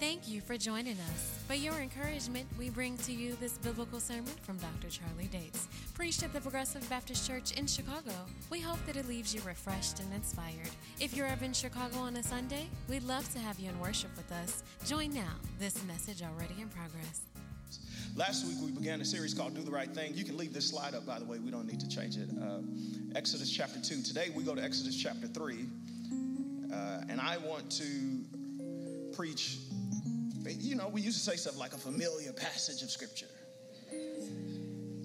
Thank you for joining us. For your encouragement, we bring to you this biblical sermon from Dr. Charlie Dates, preached at the Progressive Baptist Church in Chicago. We hope that it leaves you refreshed and inspired. If you're ever in Chicago on a Sunday, we'd love to have you in worship with us. Join now. This message already in progress. Last week we began a series called Do the Right Thing. You can leave this slide up, by the way. We don't need to change it. Uh, Exodus chapter 2. Today we go to Exodus chapter 3. Uh, and I want to preach you know, we used to say stuff like a familiar passage of scripture.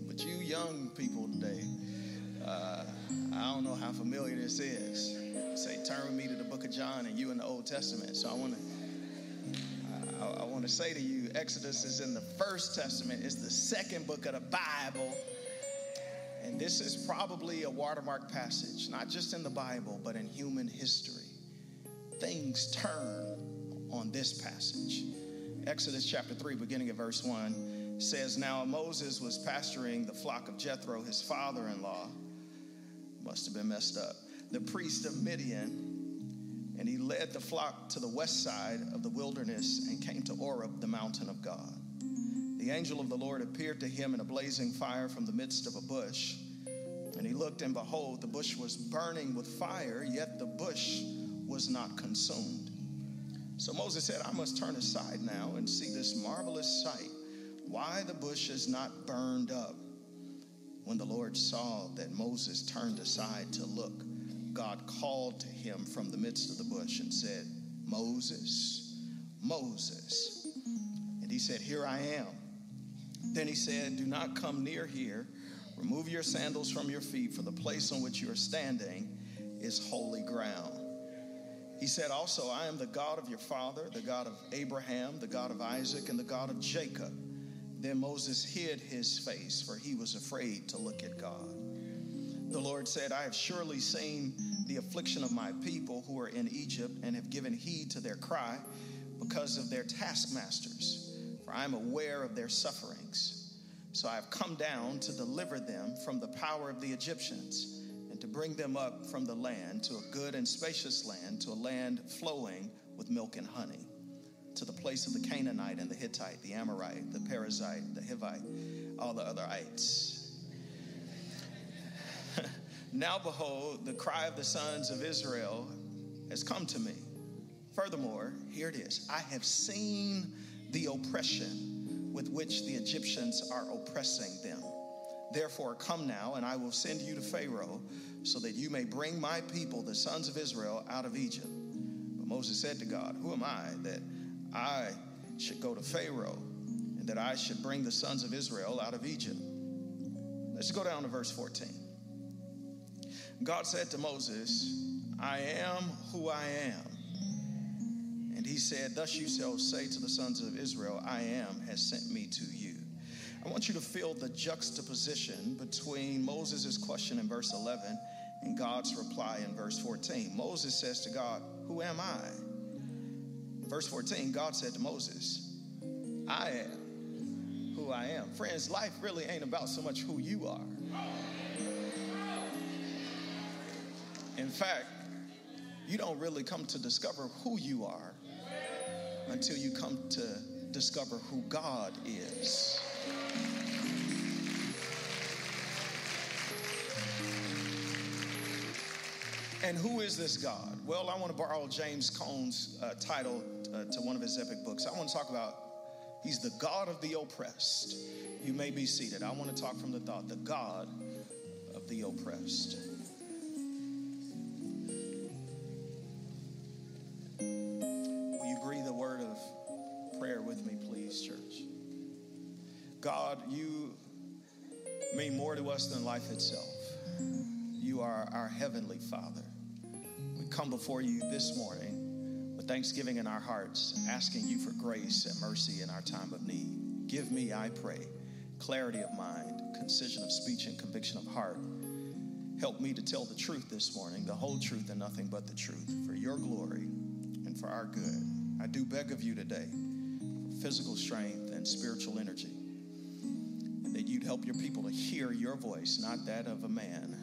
But you young people today, uh, I don't know how familiar this is. Say, turn with me to the book of John and you in the Old Testament. So I want to. I, I want to say to you, Exodus is in the First Testament. It's the second book of the Bible. And this is probably a watermark passage, not just in the Bible, but in human history. Things turn on this passage. Exodus chapter 3, beginning at verse 1, says, Now Moses was pasturing the flock of Jethro, his father in law. Must have been messed up. The priest of Midian, and he led the flock to the west side of the wilderness and came to Horeb, the mountain of God. The angel of the Lord appeared to him in a blazing fire from the midst of a bush. And he looked, and behold, the bush was burning with fire, yet the bush was not consumed. So Moses said, I must turn aside now and see this marvelous sight, why the bush is not burned up. When the Lord saw that Moses turned aside to look, God called to him from the midst of the bush and said, Moses, Moses. And he said, Here I am. Then he said, Do not come near here. Remove your sandals from your feet, for the place on which you are standing is holy ground. He said also, I am the God of your father, the God of Abraham, the God of Isaac, and the God of Jacob. Then Moses hid his face, for he was afraid to look at God. The Lord said, I have surely seen the affliction of my people who are in Egypt and have given heed to their cry because of their taskmasters, for I am aware of their sufferings. So I have come down to deliver them from the power of the Egyptians bring them up from the land to a good and spacious land, to a land flowing with milk and honey, to the place of the Canaanite and the Hittite, the Amorite, the Perizzite, the Hivite, all the other ites. now behold, the cry of the sons of Israel has come to me. Furthermore, here it is I have seen the oppression with which the Egyptians are oppressing them. Therefore, come now, and I will send you to Pharaoh, so that you may bring my people, the sons of Israel, out of Egypt. But Moses said to God, Who am I that I should go to Pharaoh, and that I should bring the sons of Israel out of Egypt? Let's go down to verse 14. God said to Moses, I am who I am. And he said, Thus you shall say to the sons of Israel, I am has sent me to you. I want you to feel the juxtaposition between Moses' question in verse 11 and God's reply in verse 14. Moses says to God, Who am I? In verse 14, God said to Moses, I am who I am. Friends, life really ain't about so much who you are. In fact, you don't really come to discover who you are until you come to discover who God is. And who is this God? Well, I want to borrow James Cone's uh, title uh, to one of his epic books. I want to talk about He's the God of the oppressed. You may be seated. I want to talk from the thought the God of the oppressed. Will you breathe a word of prayer with me, please, church? God, you mean more to us than life itself. You are our heavenly Father We come before you this morning with thanksgiving in our hearts, asking you for grace and mercy in our time of need. Give me, I pray, clarity of mind, concision of speech, and conviction of heart. Help me to tell the truth this morning, the whole truth and nothing but the truth, for your glory and for our good. I do beg of you today for physical strength and spiritual energy, you'd help your people to hear your voice, not that of a man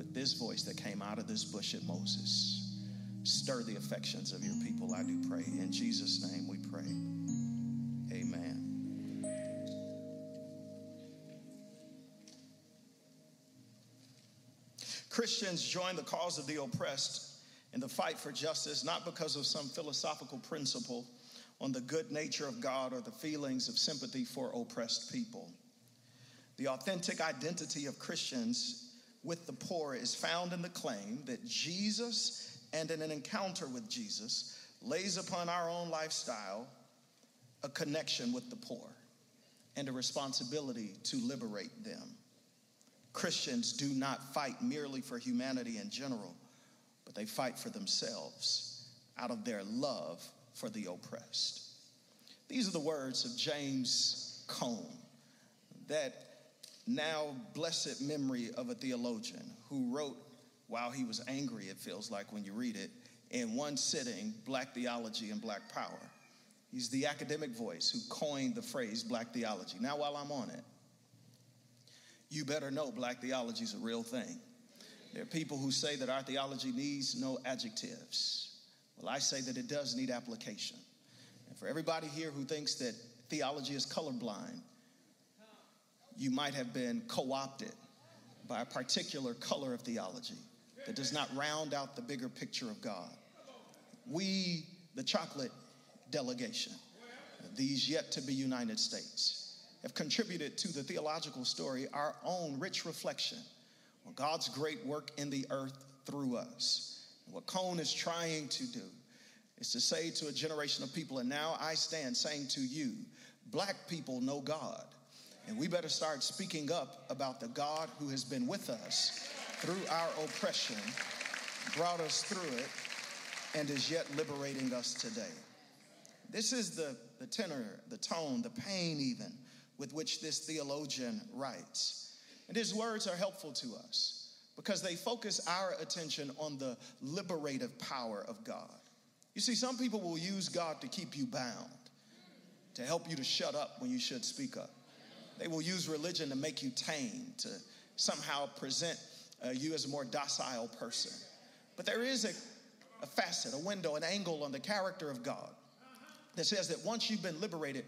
but this voice that came out of this bush at Moses stir the affections of your people. I do pray. In Jesus' name we pray. Amen. Christians join the cause of the oppressed in the fight for justice, not because of some philosophical principle on the good nature of God or the feelings of sympathy for oppressed people. The authentic identity of Christians with the poor is found in the claim that Jesus and in an encounter with Jesus lays upon our own lifestyle a connection with the poor and a responsibility to liberate them. Christians do not fight merely for humanity in general, but they fight for themselves out of their love for the oppressed. These are the words of James Cone, that now blessed memory of a theologian who wrote while he was angry, it feels like when you read it, in one sitting, Black Theology and Black Power. He's the academic voice who coined the phrase Black Theology. Now, while I'm on it, you better know Black theology is a real thing. There are people who say that our theology needs no adjectives. Well, I say that it does need application. And for everybody here who thinks that theology is colorblind, you might have been co opted by a particular color of theology that does not round out the bigger picture of God. We, the chocolate delegation, these yet to be United States, have contributed to the theological story our own rich reflection on God's great work in the earth through us. What Cone is trying to do is to say to a generation of people, and now I stand saying to you, black people know God. And we better start speaking up about the God who has been with us through our oppression, brought us through it, and is yet liberating us today. This is the, the tenor, the tone, the pain, even, with which this theologian writes. And his words are helpful to us because they focus our attention on the liberative power of God. You see, some people will use God to keep you bound, to help you to shut up when you should speak up. They will use religion to make you tame, to somehow present uh, you as a more docile person. But there is a, a facet, a window, an angle on the character of God that says that once you've been liberated,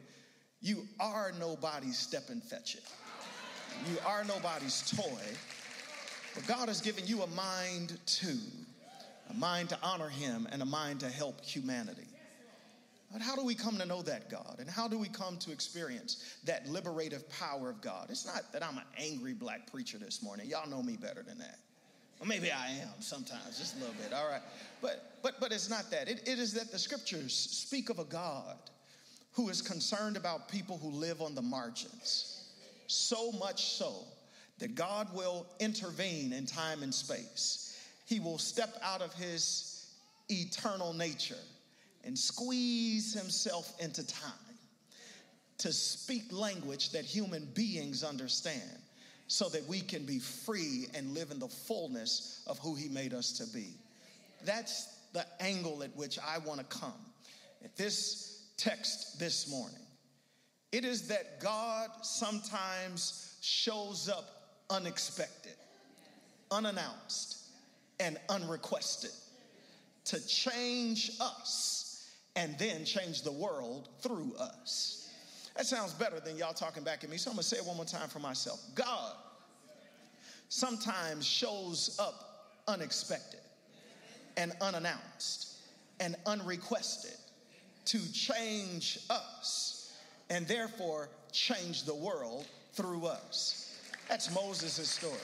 you are nobody's Stepin Fetchit. You are nobody's toy. But God has given you a mind too, a mind to honor Him and a mind to help humanity. But how do we come to know that God? And how do we come to experience that liberative power of God? It's not that I'm an angry black preacher this morning. Y'all know me better than that. Or maybe I am sometimes, just a little bit. All right. But but but it's not that. It, it is that the scriptures speak of a God who is concerned about people who live on the margins. So much so that God will intervene in time and space. He will step out of his eternal nature and squeeze himself into time to speak language that human beings understand so that we can be free and live in the fullness of who he made us to be. That's the angle at which I want to come at this text this morning. It is that God sometimes shows up unexpected, unannounced, and unrequested to change us and then change the world through us. That sounds better than y'all talking back at me. So I'm gonna say it one more time for myself. God sometimes shows up unexpected and unannounced and unrequested to change us and therefore change the world through us. That's Moses' story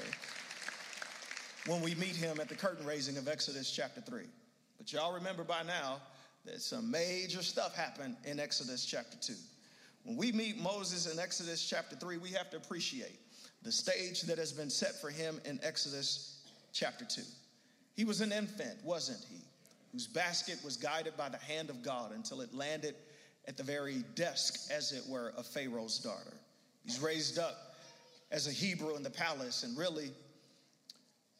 when we meet him at the curtain raising of Exodus chapter 3. But y'all remember by now, that some major stuff happened in Exodus chapter 2. When we meet Moses in Exodus chapter 3, we have to appreciate the stage that has been set for him in Exodus chapter 2. He was an infant, wasn't he? Whose basket was guided by the hand of God until it landed at the very desk, as it were, of Pharaoh's daughter. He's raised up as a Hebrew in the palace, and really,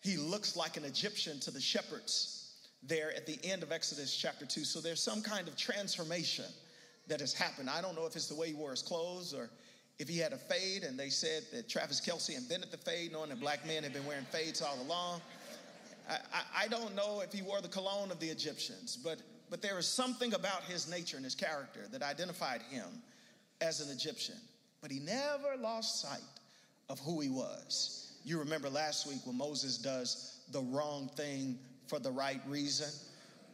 he looks like an Egyptian to the shepherds there at the end of Exodus chapter 2. So there's some kind of transformation that has happened. I don't know if it's the way he wore his clothes or if he had a fade, and they said that Travis Kelce invented the fade, knowing that black men had been wearing fades all along. I, I don't know if he wore the cologne of the Egyptians, but, but there is something about his nature and his character that identified him as an Egyptian. But he never lost sight of who he was. You remember last week when Moses does the wrong thing for the right reason,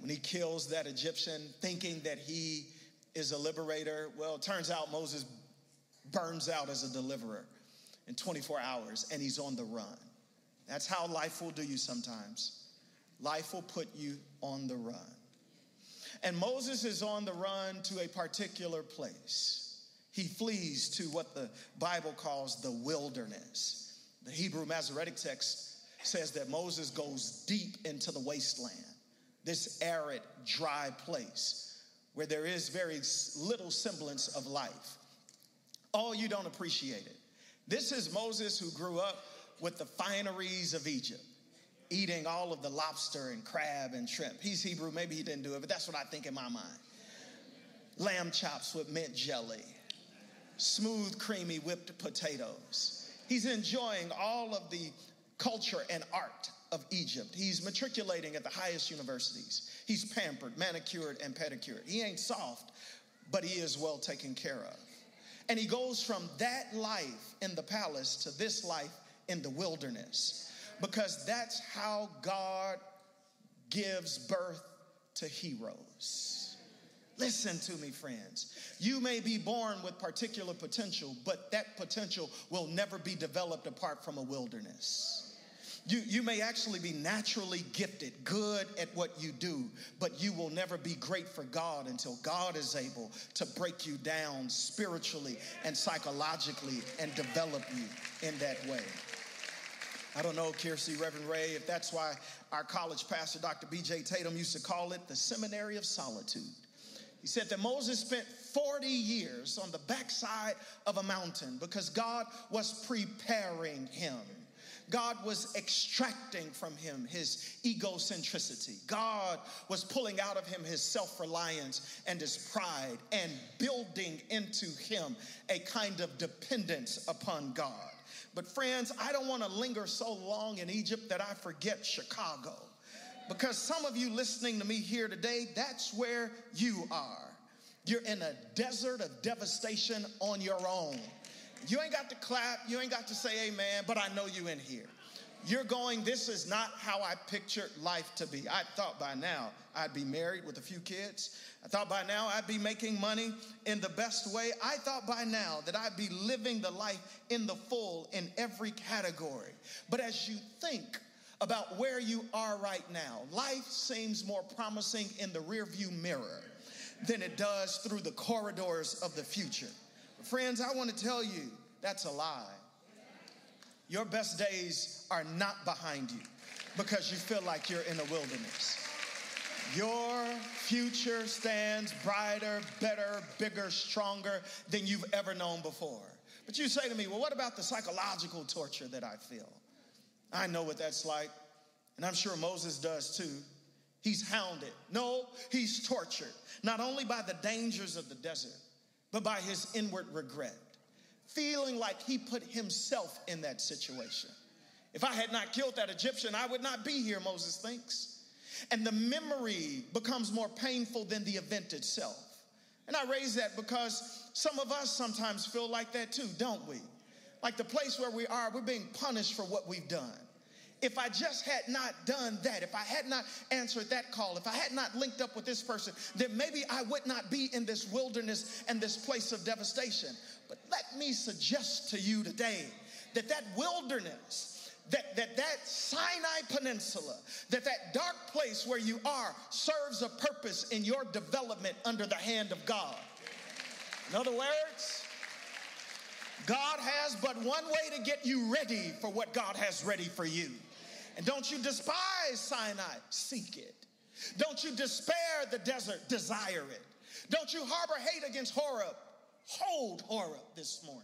when he kills that Egyptian thinking that he is a liberator. Well, it turns out Moses burns out as a deliverer in 24 hours and he's on the run. That's how life will do you sometimes. Life will put you on the run. And Moses is on the run to a particular place. He flees to what the Bible calls the wilderness. The Hebrew Masoretic text says that Moses goes deep into the wasteland, this arid, dry place where there is very little semblance of life. Oh, you don't appreciate it. This is Moses who grew up with the fineries of Egypt, eating all of the lobster and crab and shrimp. He's Hebrew, maybe he didn't do it, but that's what I think in my mind. Lamb chops with mint jelly, smooth, creamy whipped potatoes. He's enjoying all of the culture and art of Egypt. He's matriculating at the highest universities. He's pampered, manicured, and pedicured. He ain't soft, but he is well taken care of. And he goes from that life in the palace to this life in the wilderness because that's how God gives birth to heroes. Listen to me, friends. You may be born with particular potential, but that potential will never be developed apart from a wilderness. You, you may actually be naturally gifted, good at what you do, but you will never be great for God until God is able to break you down spiritually and psychologically and develop you in that way. I don't know, Kiersey, Reverend Ray, if that's why our college pastor, Dr. B.J. Tatum, used to call it the Seminary of Solitude. He said that Moses spent 40 years on the backside of a mountain because God was preparing him God was extracting from him his egocentricity. God was pulling out of him his self reliance and his pride and building into him a kind of dependence upon God. But, friends, I don't want to linger so long in Egypt that I forget Chicago. Because some of you listening to me here today, that's where you are. You're in a desert of devastation on your own. You ain't got to clap, you ain't got to say amen, but I know you in here. You're going, this is not how I pictured life to be. I thought by now I'd be married with a few kids. I thought by now I'd be making money in the best way. I thought by now that I'd be living the life in the full in every category. But as you think about where you are right now, life seems more promising in the rearview mirror than it does through the corridors of the future. Friends, I want to tell you that's a lie. Your best days are not behind you because you feel like you're in a wilderness. Your future stands brighter, better, bigger, stronger than you've ever known before. But you say to me, well, what about the psychological torture that I feel? I know what that's like, and I'm sure Moses does too. He's hounded. No, he's tortured, not only by the dangers of the desert, but by his inward regret, feeling like he put himself in that situation. If I had not killed that Egyptian, I would not be here, Moses thinks. And the memory becomes more painful than the event itself. And I raise that because some of us sometimes feel like that too, don't we? Like the place where we are, we're being punished for what we've done if I just had not done that, if I had not answered that call, if I had not linked up with this person, then maybe I would not be in this wilderness and this place of devastation. But let me suggest to you today that that wilderness, that, that that Sinai Peninsula, that that dark place where you are serves a purpose in your development under the hand of God. In other words, God has but one way to get you ready for what God has ready for you. And don't you despise Sinai, seek it. Don't you despair the desert, desire it. Don't you harbor hate against Horeb, hold Horeb this morning.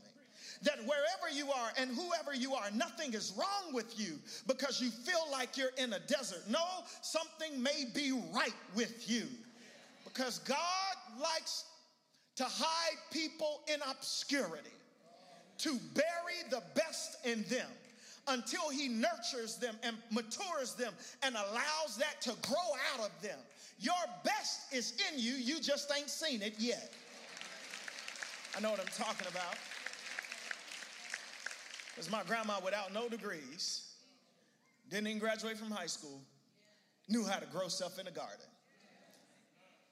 That wherever you are and whoever you are, nothing is wrong with you because you feel like you're in a desert. No, something may be right with you because God likes to hide people in obscurity, to bury the best in them until he nurtures them and matures them and allows that to grow out of them. Your best is in you, you just ain't seen it yet. I know what I'm talking about. Because my grandma, without no degrees, didn't even graduate from high school, knew how to grow stuff in the garden.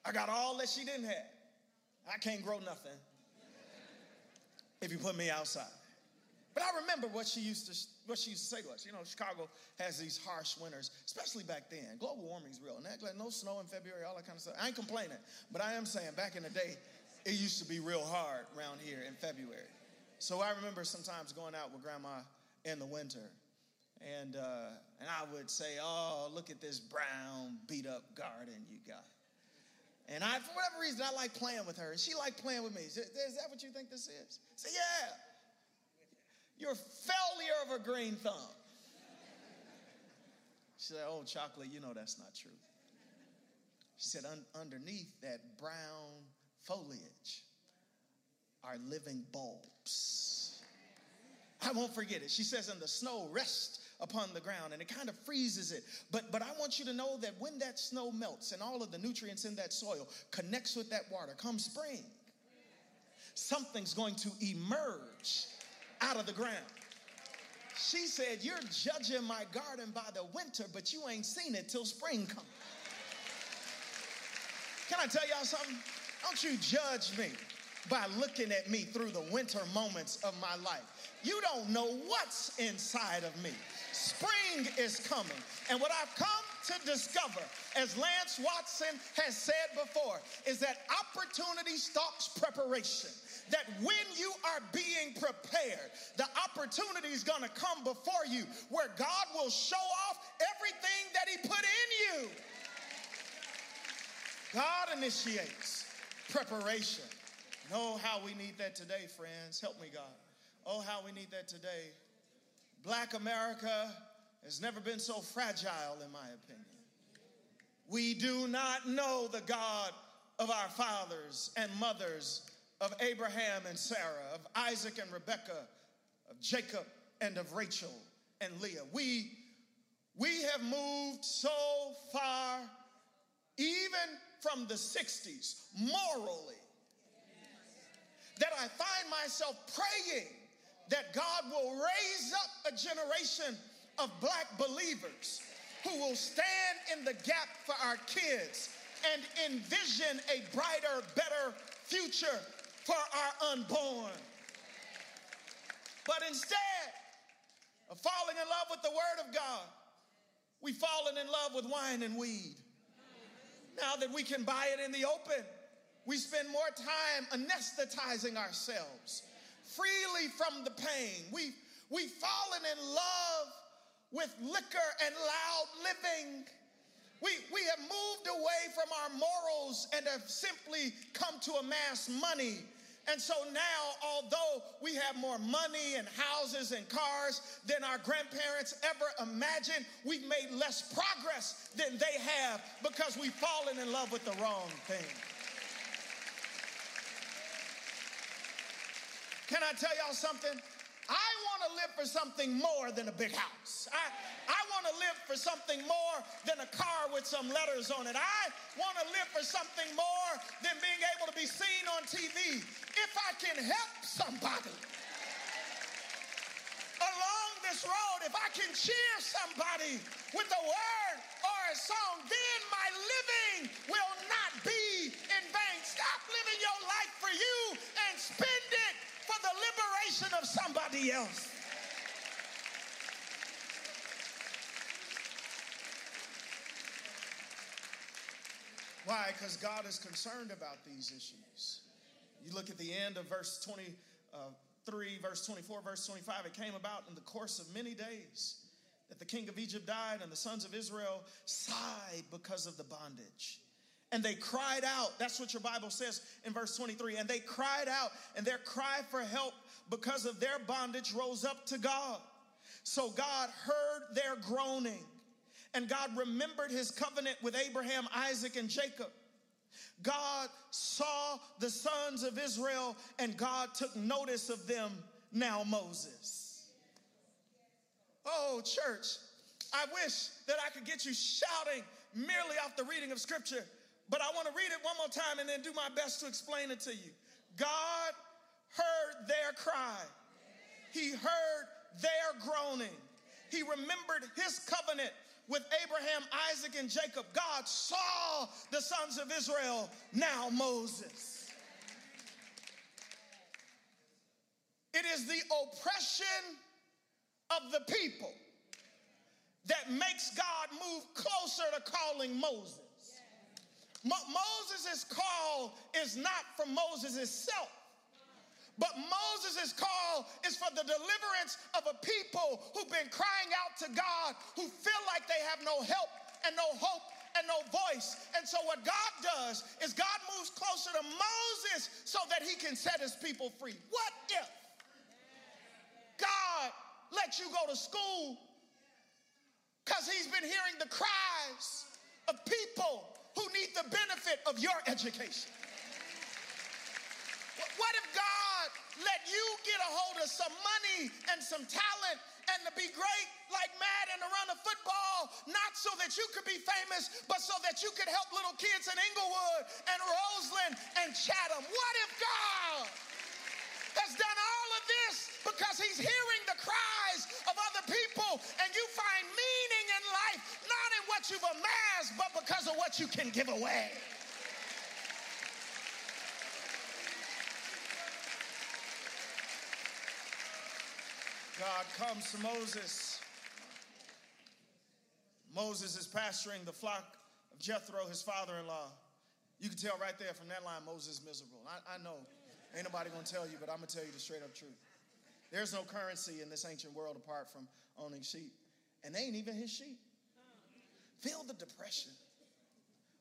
I got all that she didn't have. I can't grow nothing if you put me outside. But I remember what she used to what she used to say to us. You know, Chicago has these harsh winters, especially back then. Global warming's real. Like no snow in February, all that kind of stuff. I ain't complaining, but I am saying back in the day, it used to be real hard around here in February. So I remember sometimes going out with grandma in the winter. And, uh, and I would say, Oh, look at this brown, beat up garden you got. And I, for whatever reason, I like playing with her. And she liked playing with me. Is that what you think this is? Say, Yeah. You're a failure of a green thumb. She said, Oh, chocolate, you know that's not true. She said, Un- Underneath that brown foliage are living bulbs. I won't forget it. She says, And the snow rests upon the ground and it kind of freezes it. But, but I want you to know that when that snow melts and all of the nutrients in that soil connects with that water, come spring, something's going to emerge out of the ground. She said, You're judging my garden by the winter, but you ain't seen it till spring comes. Can I tell y'all something? Don't you judge me by looking at me through the winter moments of my life. You don't know what's inside of me. Spring is coming. And what I've come to discover, as Lance Watson has said before, is that opportunity stalks preparation that when you are being prepared, the opportunity is going to come before you where God will show off everything that He put in you. God initiates preparation. Know how we need that today, friends. Help me, God. Oh, how we need that today. Black America has never been so fragile, in my opinion. We do not know the God of our fathers and mothers of Abraham and Sarah, of Isaac and Rebekah, of Jacob and of Rachel and Leah. We, we have moved so far, even from the 60s, morally, that I find myself praying that God will raise up a generation of black believers who will stand in the gap for our kids and envision a brighter, better future for our unborn. But instead of falling in love with the Word of God, we've fallen in love with wine and weed. Now that we can buy it in the open, we spend more time anesthetizing ourselves freely from the pain. We, we've fallen in love with liquor and loud living. We, we have moved away from our morals and have simply come to amass money and so now, although we have more money and houses and cars than our grandparents ever imagined, we've made less progress than they have because we've fallen in love with the wrong thing. Can I tell y'all something? I want to live for something more than a big house. I, I want to live for something more than a car with some letters on it. I want to live for something more than being able to be seen on TV. If I can help somebody along this road, if I can cheer somebody with a word or a song, then my living will not be in vain. Stop living your life for you and spend it for the liberation of somebody else. Why? Because God is concerned about these issues. You look at the end of verse 23, uh, verse 24, verse 25. It came about in the course of many days that the king of Egypt died, and the sons of Israel sighed because of the bondage. And they cried out. That's what your Bible says in verse 23. And they cried out, and their cry for help because of their bondage rose up to God. So God heard their groaning, and God remembered his covenant with Abraham, Isaac, and Jacob. God saw the sons of Israel, and God took notice of them. Now, Moses. Oh, church, I wish that I could get you shouting merely off the reading of scripture, but I want to read it one more time and then do my best to explain it to you. God heard their cry, He heard their groaning, He remembered His covenant with Abraham, Isaac, and Jacob. God saw the sons of Israel, now Moses. It is the oppression of the people that makes God move closer to calling Moses. Mo- Moses' call is not from Moses himself. But Moses' call is for the deliverance of a people who've been crying out to God, who feel like they have no help and no hope and no voice. And so, what God does is God moves closer to Moses so that he can set his people free. What if God let you go to school because he's been hearing the cries of people who need the benefit of your education? What if God let you get a hold of some money and some talent and to be great like Madden to run a football, not so that you could be famous, but so that you could help little kids in Englewood and Roseland and Chatham? What if God has done all of this because he's hearing the cries of other people and you find meaning in life, not in what you've amassed, but because of what you can give away? God comes to Moses. Moses is pasturing the flock of Jethro, his father in law. You can tell right there from that line, Moses is miserable. I, I know, ain't nobody gonna tell you, but I'm gonna tell you the straight up truth. There's no currency in this ancient world apart from owning sheep, and they ain't even his sheep. Feel the depression.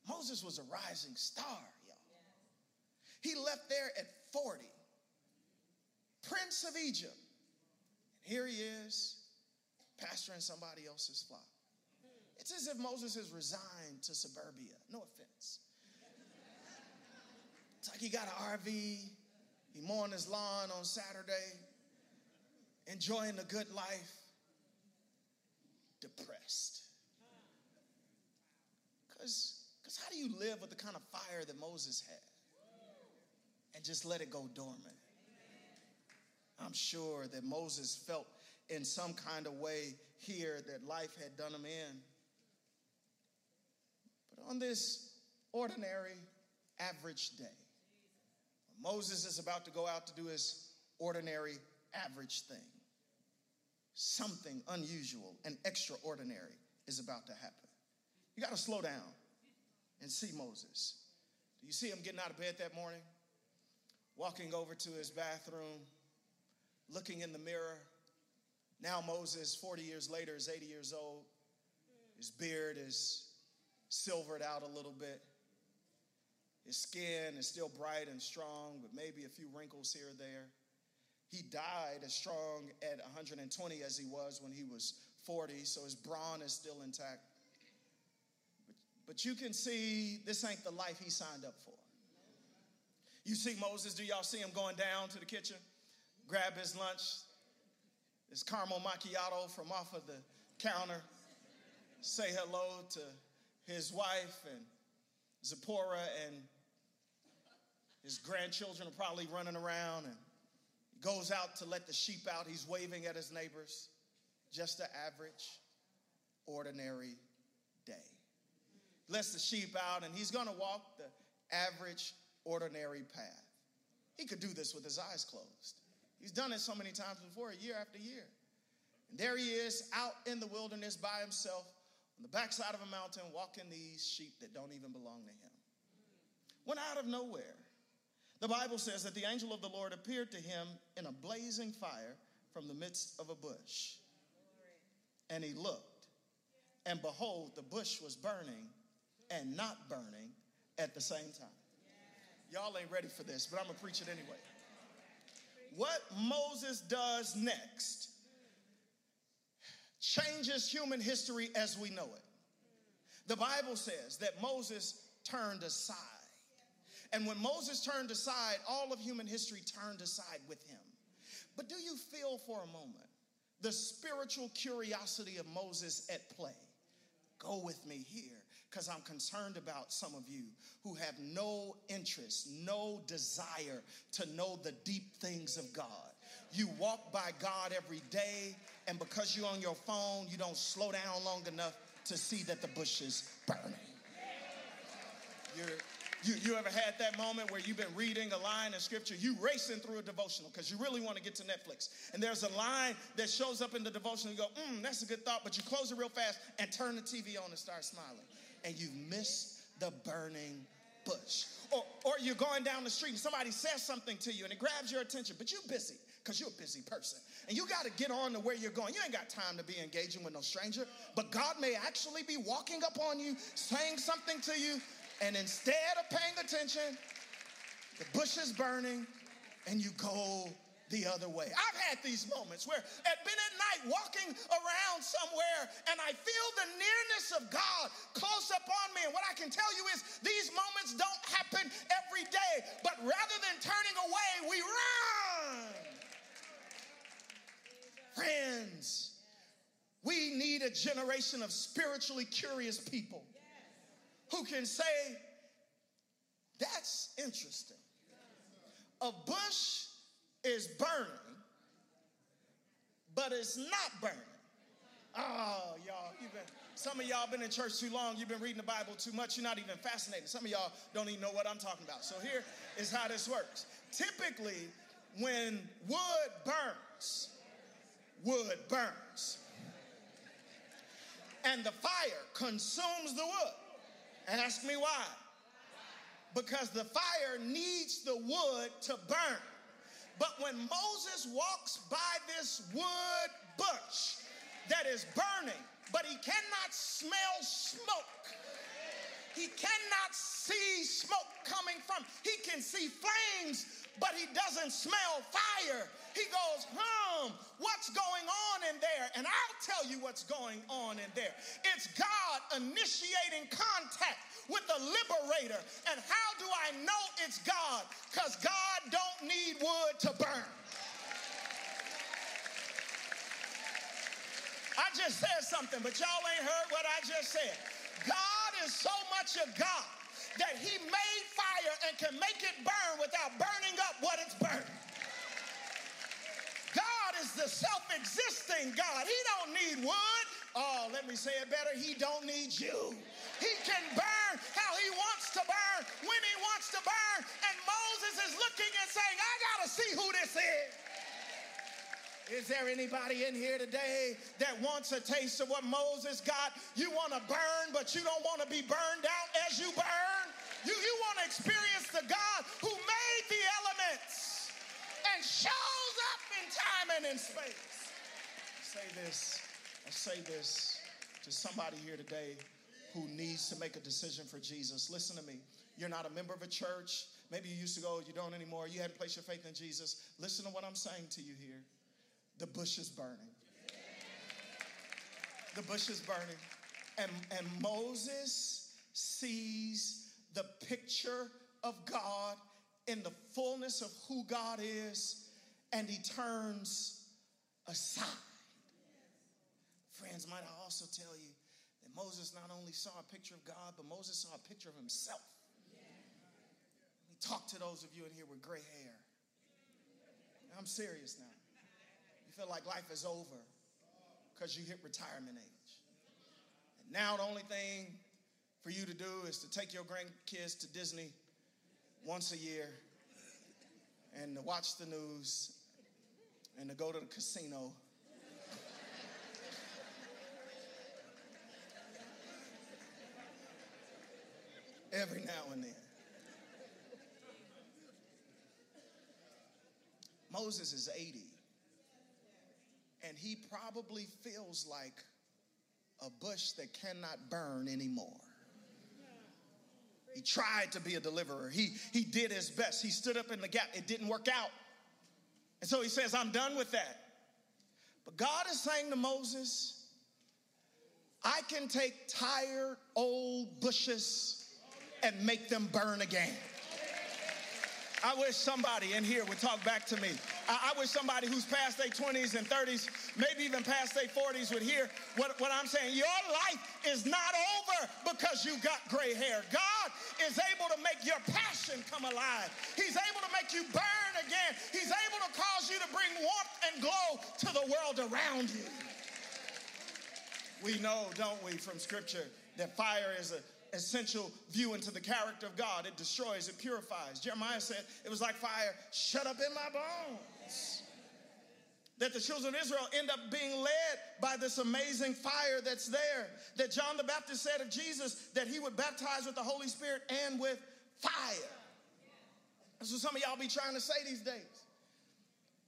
Moses was a rising star, y'all. He left there at 40, prince of Egypt. And Here he is, pastoring somebody else's flock. It's as if Moses has resigned to suburbia. No offense. It's like he got an RV, he mowing his lawn on Saturday, enjoying the good life, depressed. Because how do you live with the kind of fire that Moses had and just let it go dormant? I'm sure that Moses felt in some kind of way here that life had done him in. But on this ordinary, average day, Moses is about to go out to do his ordinary, average thing. Something unusual and extraordinary is about to happen. You got to slow down and see Moses. Do you see him getting out of bed that morning? Walking over to his bathroom, looking in the mirror. Now, Moses, 40 years later, is 80 years old. His beard is silvered out a little bit. His skin is still bright and strong, but maybe a few wrinkles here or there. He died as strong at 120 as he was when he was 40, so his brawn is still intact. But, you can see this ain't the life he signed up for. You see Moses, do y'all see him going down to the kitchen? grab his lunch, his caramel macchiato from off of the counter, say hello to his wife and Zipporah and his grandchildren are probably running around and he goes out to let the sheep out. He's waving at his neighbors. Just an average, ordinary. Lets the sheep out and he's gonna walk the average, ordinary path. He could do this with his eyes closed. He's done it so many times before, year after year. And there he is out in the wilderness by himself on the backside of a mountain walking these sheep that don't even belong to him. When out of nowhere, the Bible says that the angel of the Lord appeared to him in a blazing fire from the midst of a bush. And he looked, and behold, the bush was burning and not burning at the same time. Y'all ain't ready for this, but I'm gonna preach it anyway. What Moses does next changes human history as we know it. The Bible says that Moses turned aside. And when Moses turned aside, all of human history turned aside with him. But do you feel for a moment the spiritual curiosity of Moses at play. Go with me here because I'm concerned about some of you who have no interest, no desire to know the deep things of God. You walk by God every day, and because you're on your phone, you don't slow down long enough to see that the bush is burning. You're you, you ever had that moment where you've been reading a line of scripture, you racing through a devotional because you really want to get to Netflix. And there's a line that shows up in the devotional, you go, mm, that's a good thought, but you close it real fast and turn the TV on and start smiling. And you've missed the burning bush. Or, or you're going down the street and somebody says something to you and it grabs your attention, but you're busy because you're a busy person. And you got to get on to where you're going. You ain't got time to be engaging with no stranger, but God may actually be walking up on you, saying something to you, and instead of paying attention, the bush is burning and you go the other way. I've had these moments where I've been at night walking around somewhere and I feel the nearness of God close upon me. And what I can tell you is these moments don't happen every day, but rather than turning away, we run. Friends, we need a generation of spiritually curious people who can say, That's interesting. A bush is burning, but it's not burning. Oh, y'all, you've been, some of y'all been in church too long. You've been reading the Bible too much. You're not even fascinated. Some of y'all don't even know what I'm talking about. So here is how this works. Typically, when wood burns, wood burns. And the fire consumes the wood. And Ask me why. Because the fire needs the wood to burn. But when Moses walks by this wood bush that is burning, but he cannot smell smoke, he cannot see smoke coming from, he can see flames but he doesn't smell fire. He goes, hmm, what's going on in there? And I'll tell you what's going on in there. It's God initiating contact with the liberator. And how do I know it's God? Because God don't need wood to burn. I just said something, but y'all ain't heard what I just said. God is so much a God that he made fire and can make it burn without burning up what it's burning. God is the self-existing God. He don't need wood. Oh, let me say it better. He don't need you. He can burn how he wants to burn when he wants to burn. And Moses is looking and saying, I got to see who this is. Is there anybody in here today that wants a taste of what Moses got? You want to burn, but you don't want to be burned out as you burn? You, you want to experience the God who made the elements and shows up in time and in space. Say this, I say this to somebody here today who needs to make a decision for Jesus. Listen to me. You're not a member of a church. Maybe you used to go, you don't anymore. You hadn't placed your faith in Jesus. Listen to what I'm saying to you here. The bush is burning. The bush is burning. And, and Moses sees the picture of God in the fullness of who God is, and he turns aside. Friends, might I also tell you that Moses not only saw a picture of God, but Moses saw a picture of himself. Let me talk to those of you in here with gray hair. I'm serious now. You feel like life is over because you hit retirement age. And now the only thing for you to do is to take your grandkids to Disney once a year and to watch the news and to go to the casino. Every now and then. Moses is 80 and he probably feels like a bush that cannot burn anymore. He tried to be a deliverer. He, he did his best. He stood up in the gap. It didn't work out. And so he says, I'm done with that. But God is saying to Moses, I can take tired old bushes and make them burn again. I wish somebody in here would talk back to me. I, I wish somebody who's past their 20s and 30s, maybe even past their 40s, would hear what, what I'm saying. Your life is not over because you got gray hair. God is able to make your passion come alive. He's able to make you burn again. He's able to cause you to bring warmth and glow to the world around you. We know, don't we, from Scripture, that fire is an essential view into the character of God. It destroys, it purifies. Jeremiah said it was like fire shut up in my bones. That the children of Israel end up being led by this amazing fire that's there. That John the Baptist said of Jesus that he would baptize with the Holy Spirit and with fire. That's what some of y'all be trying to say these days.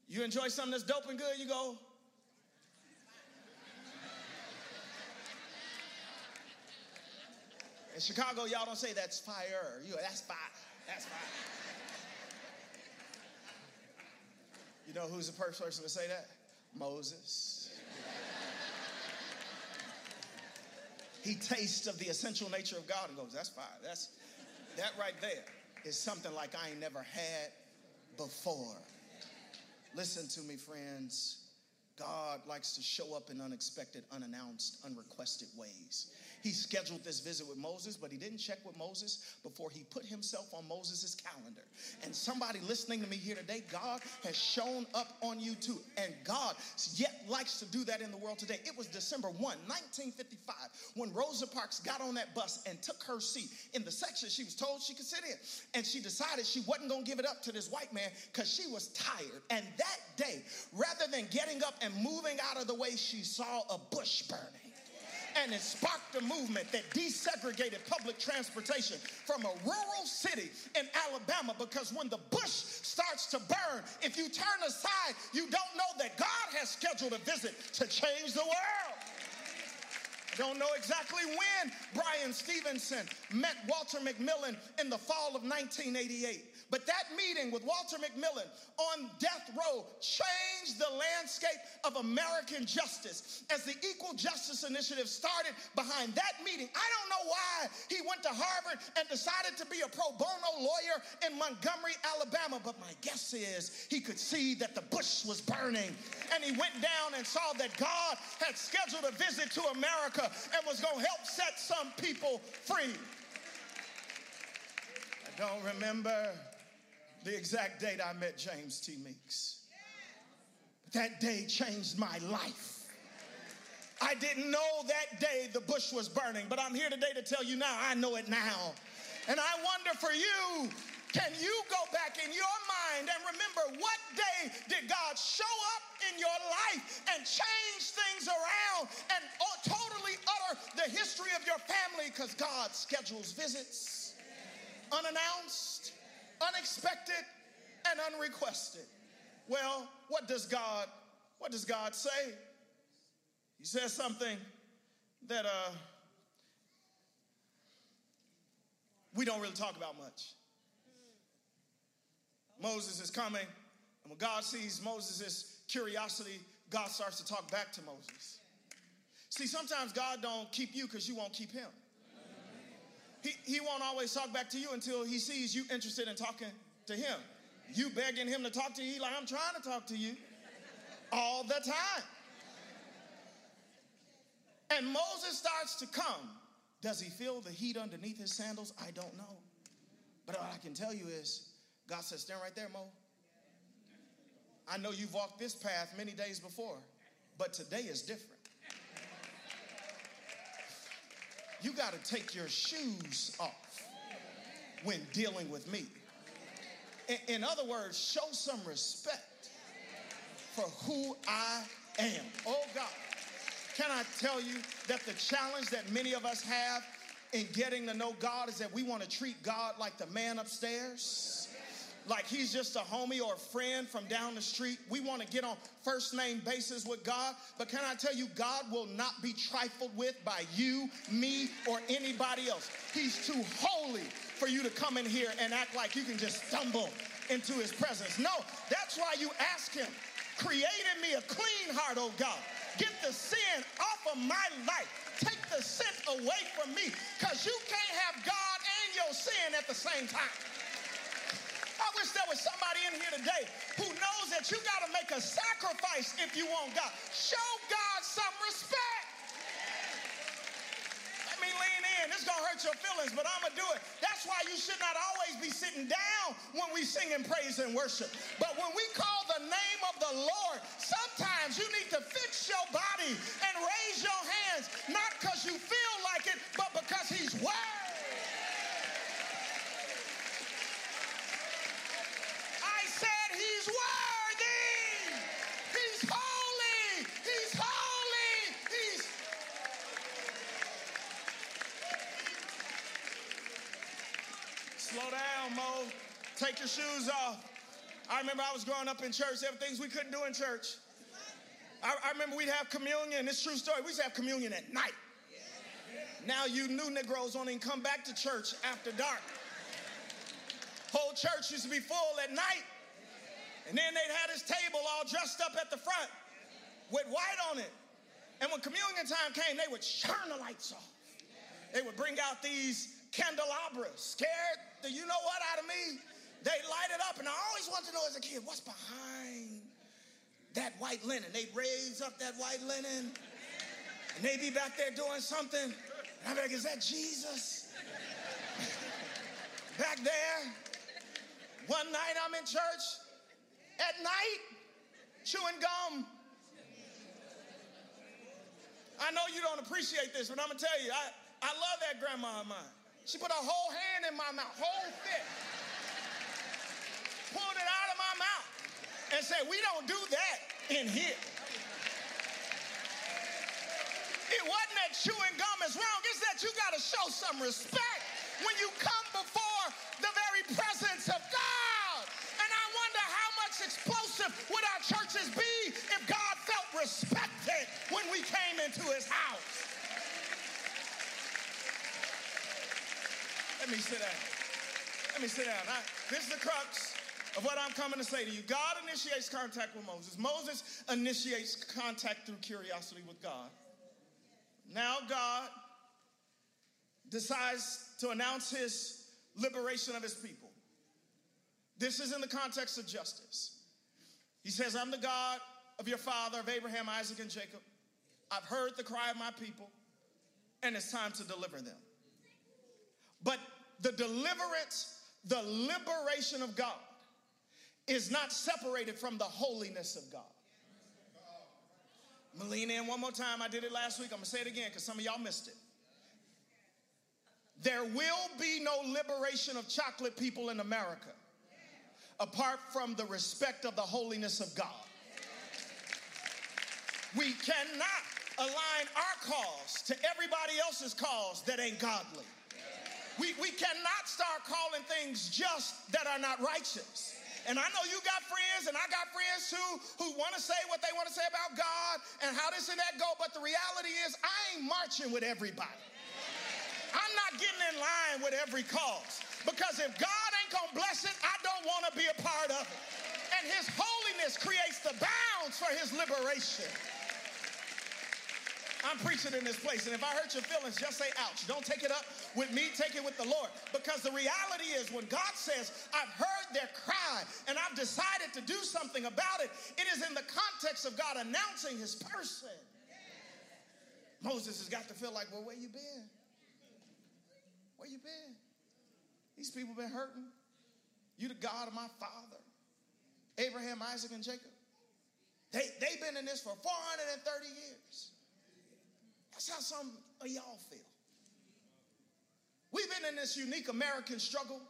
You enjoy something that's dope and good, you go, In Chicago, y'all don't say that's fire. You that's fire. That's fire. You know who's the first person to say that? Moses. he tastes of the essential nature of God and goes, that's fire. That's that right there is something like I ain't never had before. Listen to me, friends. God likes to show up in unexpected, unannounced, unrequested ways. He scheduled this visit with Moses, but he didn't check with Moses before he put himself on Moses' calendar. And somebody listening to me here today, God has shown up on you too. And God yet likes to do that in the world today. It was December 1, 1955, when Rosa Parks got on that bus and took her seat in the section she was told she could sit in. And she decided she wasn't going to give it up to this white man because she was tired. And that day, rather than getting up and moving out of the way, she saw a bush burning and it sparked a movement that desegregated public transportation from a rural city in Alabama because when the bush starts to burn, if you turn aside, you don't know that God has scheduled a visit to change the world. I don't know exactly when Bryan Stevenson met Walter McMillan in the fall of 1988. But that meeting with Walter McMillan on death row changed the landscape of American justice as the Equal Justice Initiative started behind that meeting. I don't know why he went to Harvard and decided to be a pro bono lawyer in Montgomery, Alabama, but my guess is he could see that the bush was burning and he went down and saw that God had scheduled a visit to America and was going to help set some people free. I don't remember the exact date I met James T. Meeks. But That day changed my life. I didn't know that day the bush was burning, but I'm here today to tell you now, I know it now. And I wonder for you, can you go back in your mind and remember what day did God show up in your life and change things around and uh, totally utter the history of your family because God schedules visits unannounced unexpected and unrequested. Well, what does God what does God say? He says something that uh, we don't really talk about much. Moses is coming, and when God sees Moses' curiosity, God starts to talk back to Moses. See, sometimes God don't keep you because you won't keep him. He, he won't always talk back to you until he sees you interested in talking to him. You begging him to talk to you, like, I'm trying to talk to you all the time. And Moses starts to come. Does he feel the heat underneath his sandals? I don't know. But all I can tell you is, God says, stand right there, Mo. I know you've walked this path many days before, but today is different. You got to take your shoes off when dealing with me. In, other words, show some respect for who I am. Oh God. Can I tell you that the challenge that many of us have in getting to know God is that we want to treat God like the man upstairs? Like he's just a homie or a friend from down the street. We want to get on first name basis with God. But can I tell you, God will not be trifled with by you, me, or anybody else. He's too holy for you to come in here and act like you can just stumble into his presence. No, that's why you ask him, create in me a clean heart, oh God. Get the sin off of my life. Take the sin away from me because you can't have God and your sin at the same time wish there was somebody in here today who knows that you got to make a sacrifice if you want God. Show God some respect. Let me lean in. This gonna hurt your feelings, but I'm gonna do it. That's why you should not always be sitting down when we sing and praise and worship. But when we call the name of the Lord, sometimes you need to fix your body and raise your hands, not because you feel like it, but because He's worthy. I said He's worthy. He's holy. He's holy. He's Slow down, Mo. Take your shoes off. I remember I was growing up in church. There were things we couldn't do in church. I, I remember we'd have communion. It's true story. We used to have communion at night. Now you new Negroes even come back to church after dark. Whole church used to be full at night. And then they'd have this table all dressed up at the front with white on it. And when communion time came, they would turn the lights off. They would bring out these candelabras, scared the you know what out of me. They light it up, and I always wanted to know as a kid what's behind that white linen. They'd raise up that white linen, and they'd be back there doing something. And be like, is that Jesus? back there. One night I'm in church at night, chewing gum. I know you don't appreciate this, but I'm gonna tell you, I, I love that grandma of mine. She put her whole hand in my mouth, whole fist, pulled it out of my mouth, and said, We don't do that in here. It wasn't that chewing gum is wrong, it's that you gotta show some respect when you come before the very presence of God. And I wonder how much explosive would our churches be if God felt respected when we came into his house. Let me sit down. Let me sit down. I, this is the crux of what I'm coming to say to you. God initiates contact with Moses. Moses initiates contact through curiosity with God. Now God decides to announce his liberation of his people. This is in the context of justice. He says, I'm the God of your father, of Abraham, Isaac, and Jacob. I've heard the cry of my people, and it's time to deliver them. But the deliverance, the liberation of God is not separated from the holiness of God. I'm gonna lean in one more time. I did it last week. I'm gonna say it again because some of y'all missed it. There will be no liberation of chocolate people in America apart from the respect of the holiness of God. We cannot align our cause to everybody else's cause that ain't godly. We, we cannot start calling things just that are not righteous. And I know you got friends, and I got friends too, who want to say what they want to say about God and how this and that go, but the reality is, I ain't marching with everybody. I'm not getting in line with every cause. Because if God ain't gonna bless it, I don't want to be a part of it. And his holiness creates the bounds for his liberation. I'm preaching in this place, and if I hurt your feelings, just say ouch. Don't take it up with me, take it with the Lord. Because the reality is, when God says, I've heard their cry and I've decided to do something about it, it is in the context of God announcing his person. Moses has got to feel like, well, where you been? Where you been? These people been hurting. You the God of my father, Abraham, Isaac, and Jacob. They, they've been in this for 430 years. That's how some of y'all feel. We've been in this unique American struggle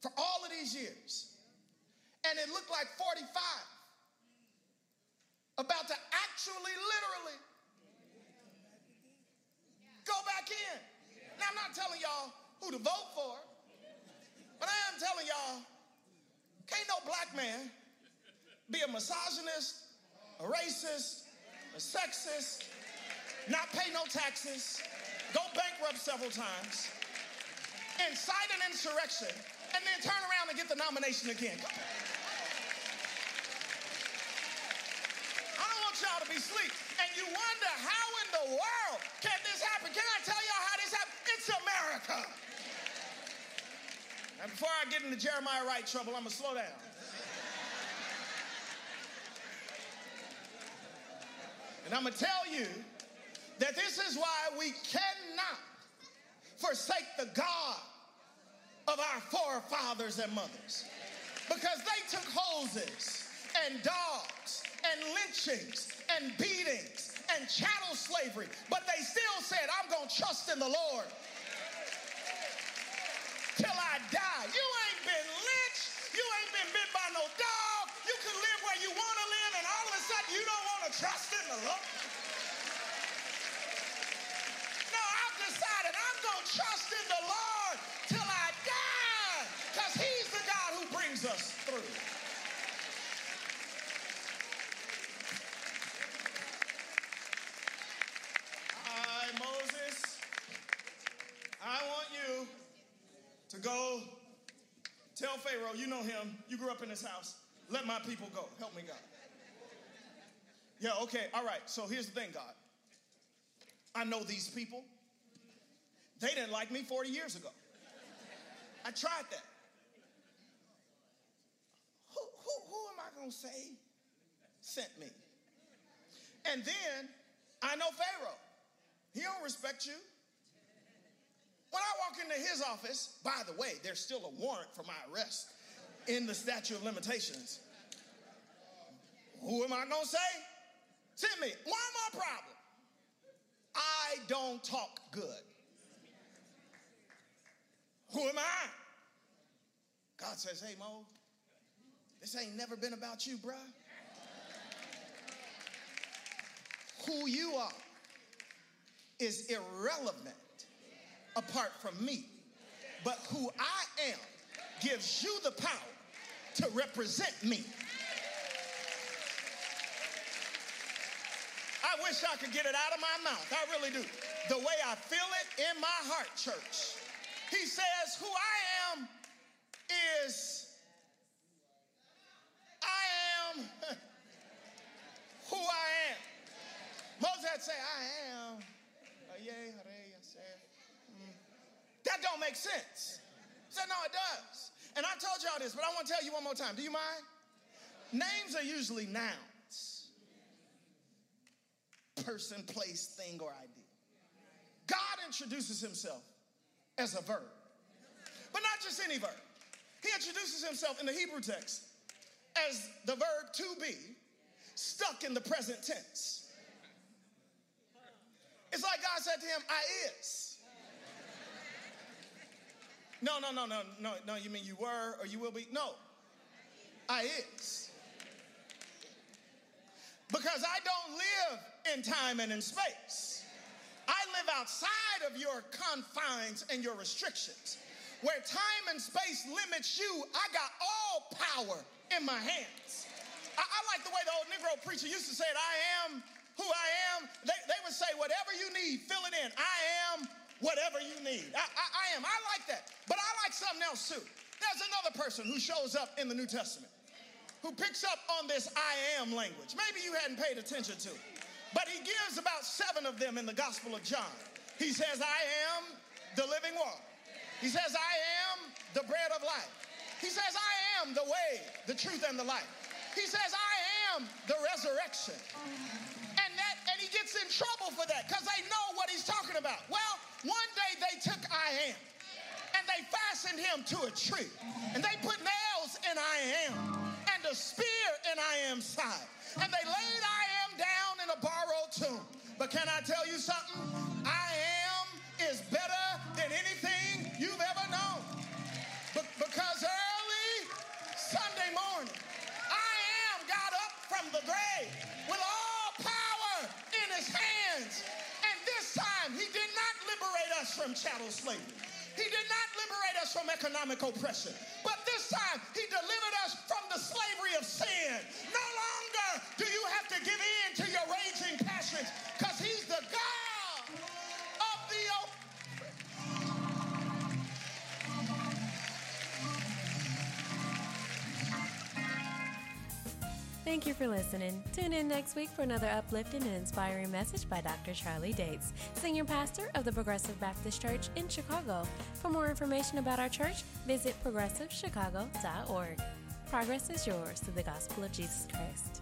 for all of these years. And it looked like 45. About to actually, literally go back in. Now, I'm not telling y'all who to vote for, but I am telling y'all can't no black man be a misogynist, a racist, a sexist, not pay no taxes, go bankrupt several times, incite an insurrection, and then turn around and get the nomination again. I don't want y'all to be asleep. And you wonder how in the world can this happen? Can I tell y'all how this happened? It's America. And before I get into Jeremiah Wright trouble, I'm going to slow down. And I'm going to tell you that this is why we cannot forsake the God of our forefathers and mothers. Because they took hoses and dogs and lynchings and beatings and chattel slavery, but they still said, I'm going to trust in the Lord till I die. Trust in the Lord. No, I've decided I'm going to trust in the Lord till I die because He's the God who brings us through. I, Moses, I want you to go tell Pharaoh, you know him, you grew up in his house, let my people go. Help me, God. Yeah, okay, all right. So here's the thing, God. I know these people. They didn't like me 40 years ago. I tried that. Who, who, who am I going to say sent me? And then I know Pharaoh. He don't respect you. When I walk into his office, by the way, there's still a warrant for my arrest in the statute of limitations. Who am I going to say? Send me. Problem? I don't talk good. Who am I? God says, hey, Mo, this ain't never been about you, bruh. Who you are is irrelevant apart from me. But who I am gives you the power to represent me. I wish I could get it out of my mouth. I really do. The way I feel it in my heart, church. He says, Who I am is, I am who I am. Moses had say, I am. Mm. That don't make sense. He said, no, it does. And I told y'all this, but I want to tell you one more time. Do you mind? Names are usually nouns person, place, thing, or idea. God introduces himself as a verb, but not just any verb. He introduces himself in the Hebrew text as the verb to be, stuck in the present tense. It's like God said to him, I is. No, no, no, no, no, no. You mean you were or you will be? No. I is. Because I don't live in time and in space. I live outside of your confines and your restrictions. Where time and space limits you, I got all power in my hands. I, I like the way the old Negro preacher used to say it I am who I am. They, they would say, whatever you need, fill it in. I am whatever you need. I, I, I am. I like that. But I like something else too. There's another person who shows up in the New Testament who picks up on this I am language. Maybe you hadn't paid attention to. But he gives about seven of them in the Gospel of John. He says, I am the living water. He says, I am the bread of life. He says, I am the way, the truth, and the life. He says, I am the resurrection. And that, and he gets in trouble for that because they know what he's talking about. Well, one day they took I am and they fastened him to a tree and they put nails in I am and a spear in I am side and they laid I am down in a borrowed tomb. But can I tell you something? I am is better than anything you've ever known. But because early Sunday morning, I am got up from the grave with all power in his hands. And this time, he did not liberate us from chattel slavery. He did not liberate us from economic oppression. But this time, he delivered us from the slavery of sin. No longer do you have to give in to your raging passions because he's the God Thank you for listening. Tune in next week for another uplifting and inspiring message by Dr. Charlie Dates, Senior Pastor of the Progressive Baptist Church in Chicago. For more information about our church, visit progressivechicago.org. Progress is yours through the gospel of Jesus Christ.